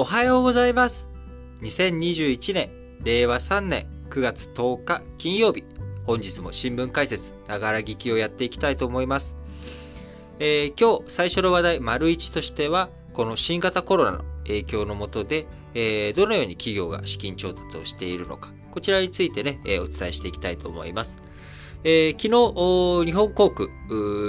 おはようございます。2021年、令和3年9月10日金曜日、本日も新聞解説、ながら聞きをやっていきたいと思います。えー、今日最初の話題、丸1としては、この新型コロナの影響のもとで、えー、どのように企業が資金調達をしているのか、こちらについてね、えー、お伝えしていきたいと思います。えー、昨日、日本航空、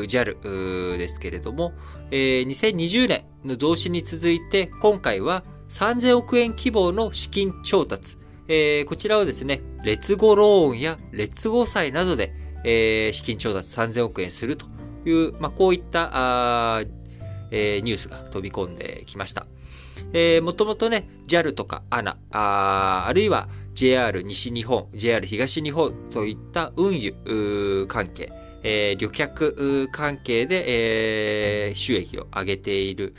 JAL ですけれども、えー、2020年の増資に続いて、今回は3000億円規模の資金調達、えー、こちらをですね、劣後ローンや劣後債などで、えー、資金調達3000億円するという、まあ、こういったあ、えー、ニュースが飛び込んできました。えー、もともとね、JAL とか ANA、ああるいは JR 西日本、JR 東日本といった運輸関係、えー、旅客関係で、えー、収益を上げている、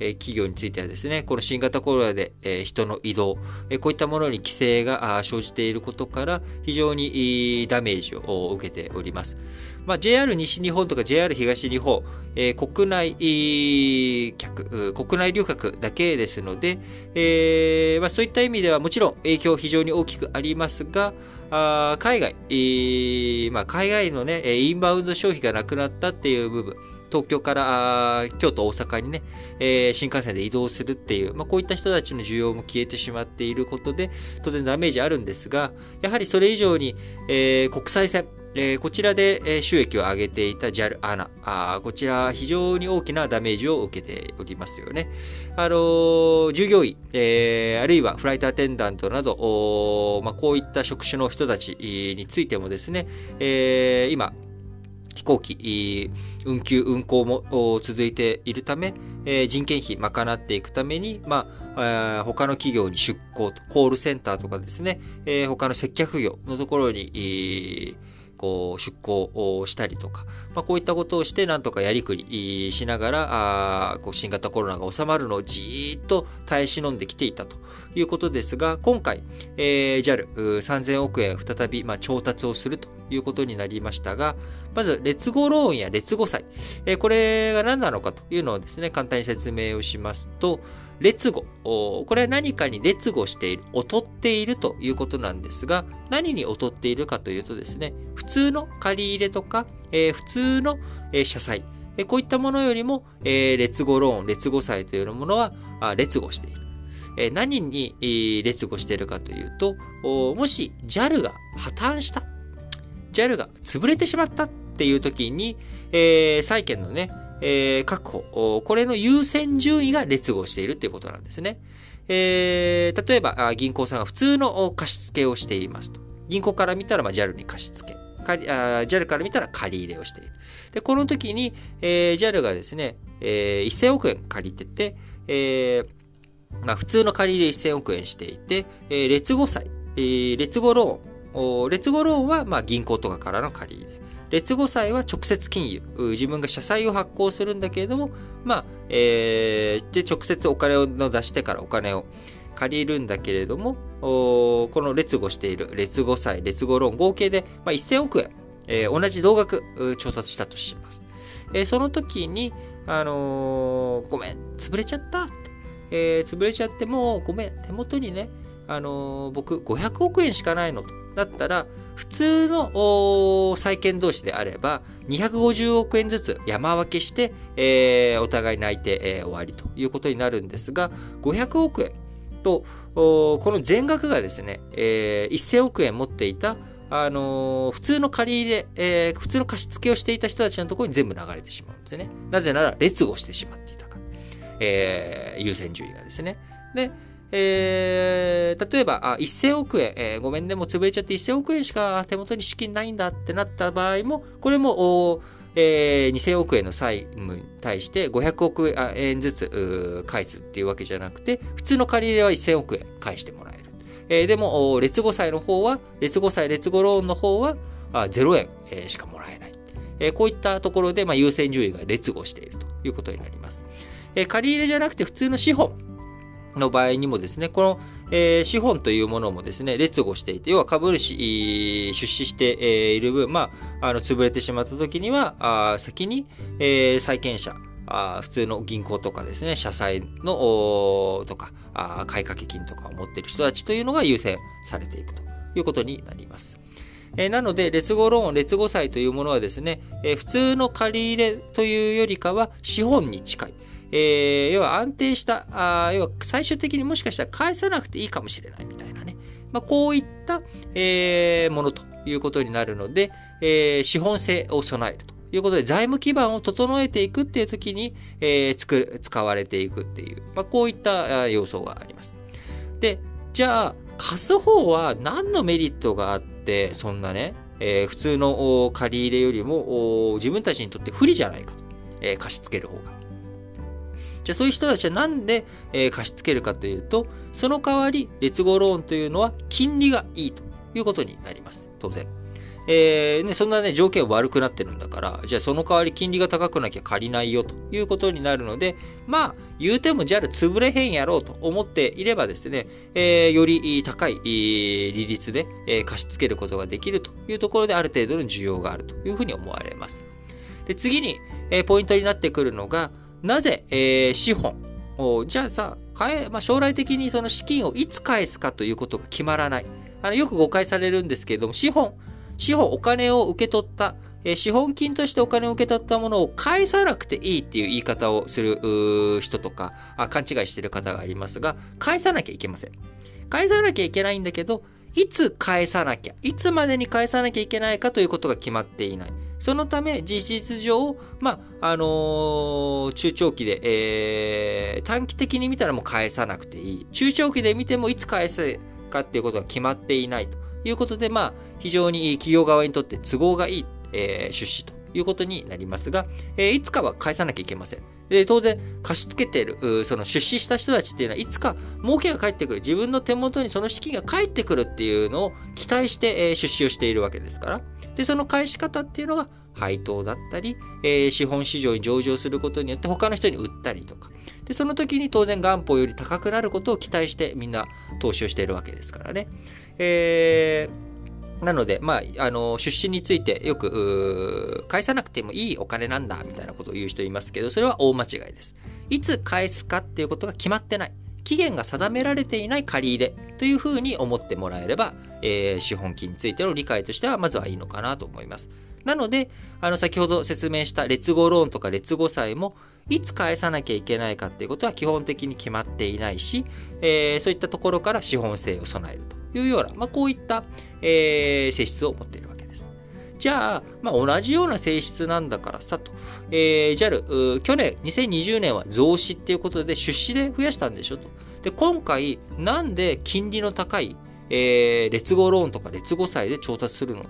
え、企業についてはですね、この新型コロナで、人の移動、こういったものに規制が生じていることから、非常にダメージを受けております。まあ、JR 西日本とか JR 東日本、え、国内客、国内旅客だけですので、えーまあ、そういった意味ではもちろん影響非常に大きくありますが、あ海外、えーまあ、海外のね、インバウンド消費がなくなったっていう部分、東京から京都、大阪にね、えー、新幹線で移動するっていう、まあ、こういった人たちの需要も消えてしまっていることで、当然ダメージあるんですが、やはりそれ以上に、えー、国際線、えー、こちらで、収益を上げていた JAL、ANA、あこちら非常に大きなダメージを受けておりますよね。あのー、従業員、えー、あるいはフライトアテンダントなど、まあ、こういった職種の人たちについてもですね、えー、今、飛行機、運休、運航も続いているため、え人件費賄っていくために、まあ、他の企業に出向、コールセンターとかですね、え他の接客業のところに、こう、出向をしたりとか、まあ、こういったことをして、なんとかやりくりしながら、あこう新型コロナが収まるのをじーっと耐え忍んできていたと。いうことですが、今回、えー、JAL3000 億円再び、まあ、調達をすると。いうことになりましたが、まず、劣後ローンや劣後債、これが何なのかというのをですね、簡単に説明をしますと、劣後。これは何かに劣後している、劣っているということなんですが、何に劣っているかというとですね、普通の借り入れとか、え、普通の、え、社債、こういったものよりも、えー、劣後ローン、劣後債というものは、あ劣後している。何に、劣後しているかというと、もし JAL が破綻した、JAL が潰れてしまったっていう時に、えー、債券のね、えー、確保。これの優先順位が劣後しているっていうことなんですね。えー、例えば、銀行さんが普通の貸付をしていますと。銀行から見たら、まあ、JAL に貸付。JAL から見たら借り入れをしている。で、この時に、えー、JAL がですね、えー、1000億円借りてて、えー、まあ、普通の借り入れ1000億円していて、えー、劣後債、えー、劣後ローン。劣後ローンは、まあ、銀行とかからの借り入れ。劣後債は直接金融。自分が社債を発行するんだけれども、まあ、えー、で、直接お金を出してからお金を借りるんだけれども、この劣後している劣後債、劣後ローン合計で、まあ、1000億円、えー、同じ同額調達したとします。えー、その時に、あのー、ごめん、潰れちゃったっ。えー、潰れちゃっても、ごめん、手元にね、あの、僕500億円しかないのと。だったら、普通の債券同士であれば、250億円ずつ山分けして、えー、お互い泣いて、えー、終わりということになるんですが、500億円と、この全額がですね、えー、1000億円持っていた、あのー、普通の借り入れ、えー、普通の貸付をしていた人たちのところに全部流れてしまうんですね。なぜなら、劣後してしまっていたから。え、優先順位がですね。で、えー、例えば、あ、1000億円、えー、ごめんね、もう潰れちゃって1000億円しか手元に資金ないんだってなった場合も、これも、えー、2000億円の債務に対して500億円ずつ返すっていうわけじゃなくて、普通の借り入れは1000億円返してもらえる。えー、でも、劣後債の方は、劣後債、劣後ローンの方は、あ0円、えー、しかもらえない。えー、こういったところで、まあ、優先順位が劣後しているということになります。えー、借り入れじゃなくて普通の資本。の場合にもですね、この、えー、資本というものもですね、劣後していて、要は株主、出資して、え、いる分、まあ、あの、潰れてしまった時には、あ先に、えー、債権者あ普通の銀行とかですね、社債の、とか、あ買掛金とかを持っている人たちというのが優先されていくということになります。え、なので、劣後ローン、劣後債というものはですね、え、普通の借り入れというよりかは資本に近い。えー、要は安定した、あ要は最終的にもしかしたら返さなくていいかもしれないみたいなね。まあ、こういった、えー、ものということになるので、えー、資本性を備えるということで、財務基盤を整えていくっていう時に、えー、作、使われていくっていう、まあ、こういった要素があります。で、じゃあ、貸す方は何のメリットがあって、そんなね、えー、普通の借り入れよりも自分たちにとって不利じゃないかと、えー、貸し付ける方が。じゃあそういう人たちはなんで、えー、貸し付けるかというと、その代わり、劣後ローンというのは金利がいいということになります。当然。えー、ね、そんなね、条件悪くなってるんだから、じゃあその代わり金利が高くなきゃ借りないよということになるので、まあ、言うても JAL 潰れへんやろうと思っていればですね、えー、より高い利率で、え貸し付けることができるというところである程度の需要があるというふうに思われます。で、次に、えー、ポイントになってくるのが、なぜ、えー、資本じゃあさ、変え、まあ、将来的にその資金をいつ返すかということが決まらない。あの、よく誤解されるんですけれども、資本、資本、お金を受け取った、え、資本金としてお金を受け取ったものを返さなくていいっていう言い方をする人とかあ、勘違いしてる方がありますが、返さなきゃいけません。返さなきゃいけないんだけど、いつ返さなきゃ、いつまでに返さなきゃいけないかということが決まっていない。そのため、事実上、まあ、あのー、中長期で、えー、短期的に見たらもう返さなくていい。中長期で見てもいつ返すかっていうことが決まっていないと。いうことで、まあ、非常に企業側にとって都合がいい、えー、出資ということになりますが、えー、いつかは返さなきゃいけません。で、当然、貸し付けている、その出資した人たちっていうのは、いつか儲けが返ってくる、自分の手元にその資金が返ってくるっていうのを期待して、えー、出資をしているわけですから。で、その返し方っていうのが、配当だったり、えー、資本市場に上場することによって他の人に売ったりとか。で、その時に当然元本より高くなることを期待してみんな投資をしているわけですからね。えー、なので、まあ、あの、出資についてよく、返さなくてもいいお金なんだ、みたいなことを言う人いますけど、それは大間違いです。いつ返すかっていうことが決まってない。期限が定められていない借り入れというふうに思ってもらえれば、えー、資本金についての理解としてはまずはいいのかなと思います。なので、あの、先ほど説明した劣後ローンとか劣後債も、いつ返さなきゃいけないかっていうことは基本的に決まっていないし、えー、そういったところから資本性を備えると。いうような、まあ、こういった、えー、性質を持っているわけです。じゃあ、まあ、同じような性質なんだからさと、えー、JAL、去年、2020年は増資っていうことで出資で増やしたんでしょと。で、今回、なんで金利の高い、えー、劣後ローンとか劣後債で調達するのと。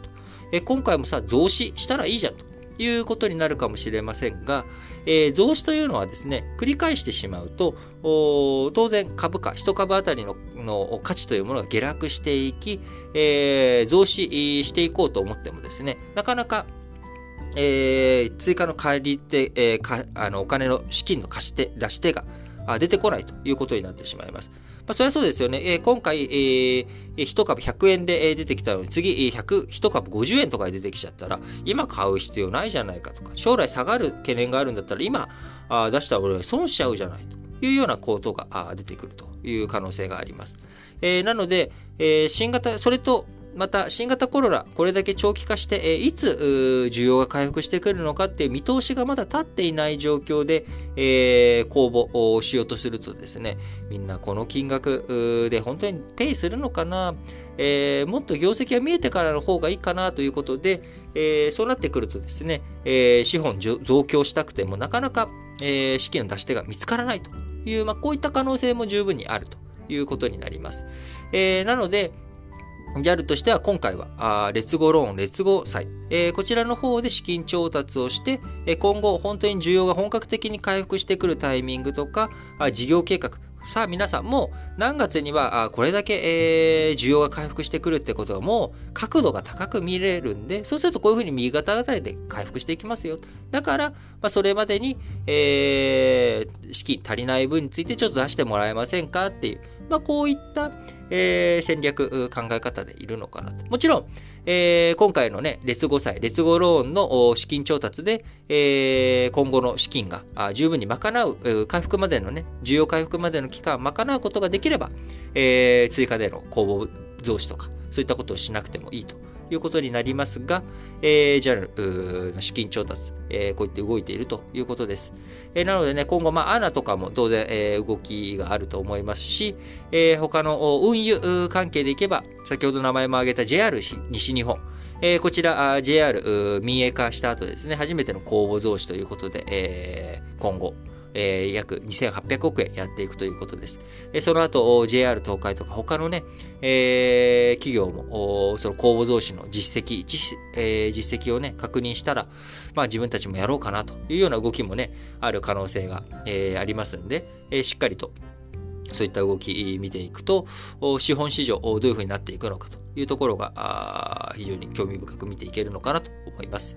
えー、今回もさ、増資したらいいじゃんと。いうことになるかもしれませんが、えー、増資というのはですね、繰り返してしまうと、当然株価、1株当たりのの価値というものが下落していき、えー、増資していこうと思ってもですね、なかなかえー、追加の借り手、えー、かあのお金の資金の貸し手、出し手が出てこないということになってしまいます。まあ、それはそうですよね。えー、今回、えー、1株100円で出てきたのに、次、100、1株50円とかで出てきちゃったら、今買う必要ないじゃないかとか、将来下がる懸念があるんだったら、今あ出した俺は損しちゃうじゃないというようなことが出てくるという可能性があります。えー、なので、えー、新型、それとまた、新型コロナ、これだけ長期化して、えいつ需要が回復してくるのかっていう見通しがまだ立っていない状況で、えー、公募をしようとするとですね、みんなこの金額で本当にペイするのかな、えー、もっと業績が見えてからの方がいいかなということで、えー、そうなってくるとですね、え、資本増強したくてもなかなか、えー、資金の出し手が見つからないという、まあ、こういった可能性も十分にあるということになります。えー、なので、JAL としては今回は、あ劣後ローン、劣後債、えー、こちらの方で資金調達をして、今後本当に需要が本格的に回復してくるタイミングとか、事業計画、さあ皆さんも何月にはこれだけ、え、需要が回復してくるってことはもう角度が高く見れるんで、そうするとこういうふうに右肩あたりで回復していきますよ。だから、ま、それまでに、え、資金足りない分についてちょっと出してもらえませんかっていう、まあ、こういった、えー、戦略、考え方でいるのかなと。もちろん、えー、今回のね、劣後債、劣後ローンの資金調達で、えー、今後の資金が十分に賄う、回復までのね、需要回復までの期間を賄うことができれば、えー、追加での公募増資とか、そういったことをしなくてもいいということになりますが、えー、JAL の資金調達、えー、こうやって動いているということです。えー、なのでね、今後、まあ、ANA とかも当然、えー、動きがあると思いますし、えー、他の運輸関係でいけば、先ほど名前も挙げた JR 西日本、えー、こちら、JR 民営化した後ですね、初めての公募増資ということで、えー、今後、えー、約2800億円やっていくということです。えー、その後、JR 東海とか他のね、えー、企業も、その公募増資の実績、実,、えー、実績をね、確認したら、まあ自分たちもやろうかなというような動きもね、ある可能性が、えー、ありますんで、えー、しっかりとそういった動き見ていくと、資本市場どういうふうになっていくのかというところが非常に興味深く見ていけるのかなと思います。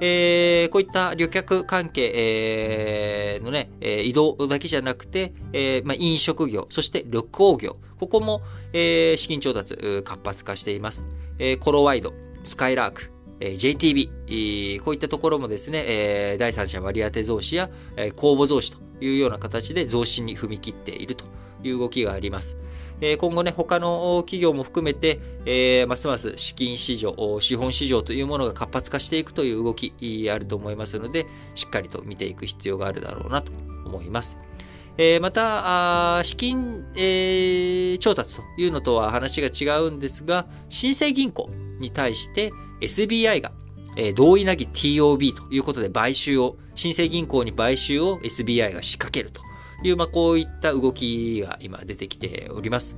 えー、こういった旅客関係、えー、のね、えー、移動だけじゃなくて、えーまあ、飲食業、そして旅行業、ここも、えー、資金調達活発化しています。えー、コロワイド、スカイラーク、え、JTB、こういったところもですね、え、第三者割当増資や、え、公募増資というような形で増資に踏み切っているという動きがあります。今後ね、他の企業も含めて、えますます資金市場、資本市場というものが活発化していくという動きあると思いますので、しっかりと見ていく必要があるだろうなと思います。えまた、資金、えー、調達というのとは話が違うんですが、新生銀行に対して SBI が、え同意なき TOB ということで買収を、新生銀行に買収を SBI が仕掛けるという、まあ、こういった動きが今出てきております。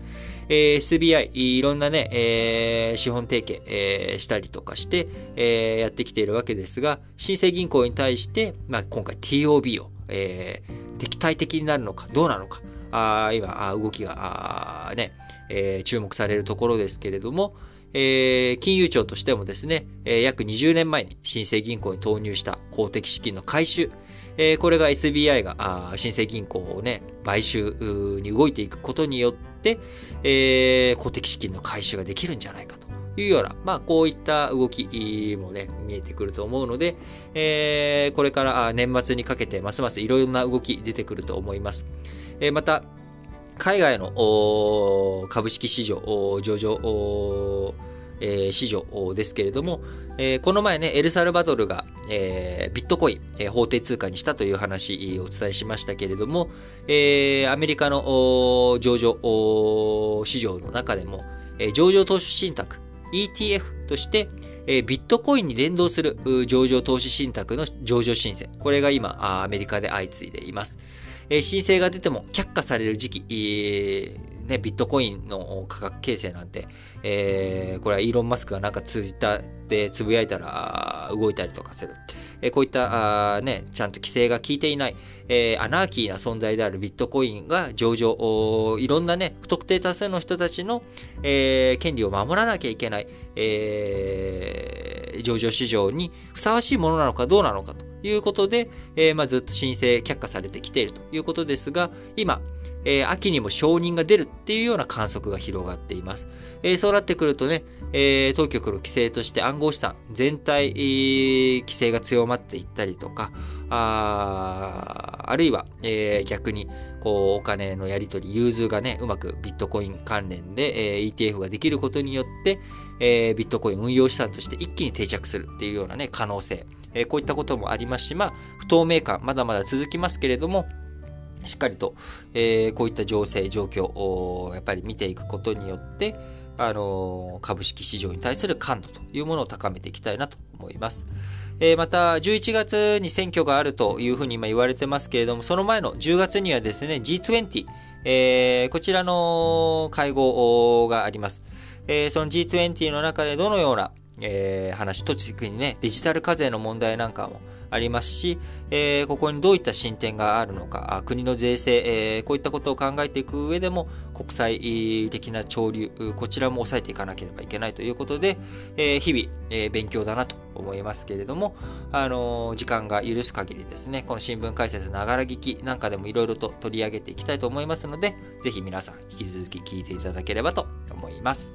えー、SBI、いろんなね、えー、資本提携、えー、したりとかして、えー、やってきているわけですが、新生銀行に対して、まあ、今回 TOB を、えー、敵対的になるのか、どうなのか、あ今、動きが、あね、えー、注目されるところですけれども、えー、金融庁としてもですね、えー、約20年前に新生銀行に投入した公的資金の回収、えー、これが SBI が新生銀行をね、買収に動いていくことによって、えー、公的資金の回収ができるんじゃないかというような、まあ、こういった動きもね、見えてくると思うので、えー、これから年末にかけてますますいろいろな動き出てくると思います。えー、また、海外の株式市場、上場、え、市場ですけれども、え、この前ね、エルサルバドルが、え、ビットコイン、え、法定通貨にしたという話をお伝えしましたけれども、え、アメリカの上場市場の中でも、え、上場投資信託 ETF として、え、ビットコインに連動する上場投資信託の上場申請。これが今、アメリカで相次いでいます。え、申請が出ても却下される時期、えーね、ビットコインの価格形成なんて、えー、これはイーロン・マスクがなんかツイッターでつぶやいたら動いたりとかする。え、こういったあ、ね、ちゃんと規制が効いていない、えー、アナーキーな存在であるビットコインが上場、いろんなね、不特定多数の人たちの、えー、権利を守らなきゃいけない、えー、上場市場にふさわしいものなのかどうなのかということで、えーまあ、ずっと申請却下されてきているということですが、今、えー、秋にも承認が出るっていうような観測が広がっています。えー、そうなってくるとね、えー、当局の規制として暗号資産全体、えー、規制が強まっていったりとか、ああるいは、えー、逆にこうお金のやり取り、融通がね、うまくビットコイン関連で、えー、ETF ができることによって、えー、ビットコイン運用資産として一気に定着するっていうようなね、可能性。えー、こういったこともありますし、まあ、不透明感、まだまだ続きますけれども、しっかりと、えー、こういった情勢、状況をやっぱり見ていくことによって、あの、株式市場に対する感度というものを高めていきたいなと思います。えー、また、11月に選挙があるというふうに今言われてますけれども、その前の10月にはですね、G20、えー、こちらの会合があります。えー、その G20 の中でどのようなえー、話、特にね、デジタル課税の問題なんかもありますし、えー、ここにどういった進展があるのか、国の税制、えー、こういったことを考えていく上でも、国際的な潮流、こちらも抑えていかなければいけないということで、えー、日々、えー、勉強だなと思いますけれども、あのー、時間が許す限りですね、この新聞解説ながら聞きなんかでもいろいろと取り上げていきたいと思いますので、ぜひ皆さん引き続き聞いていただければと思います。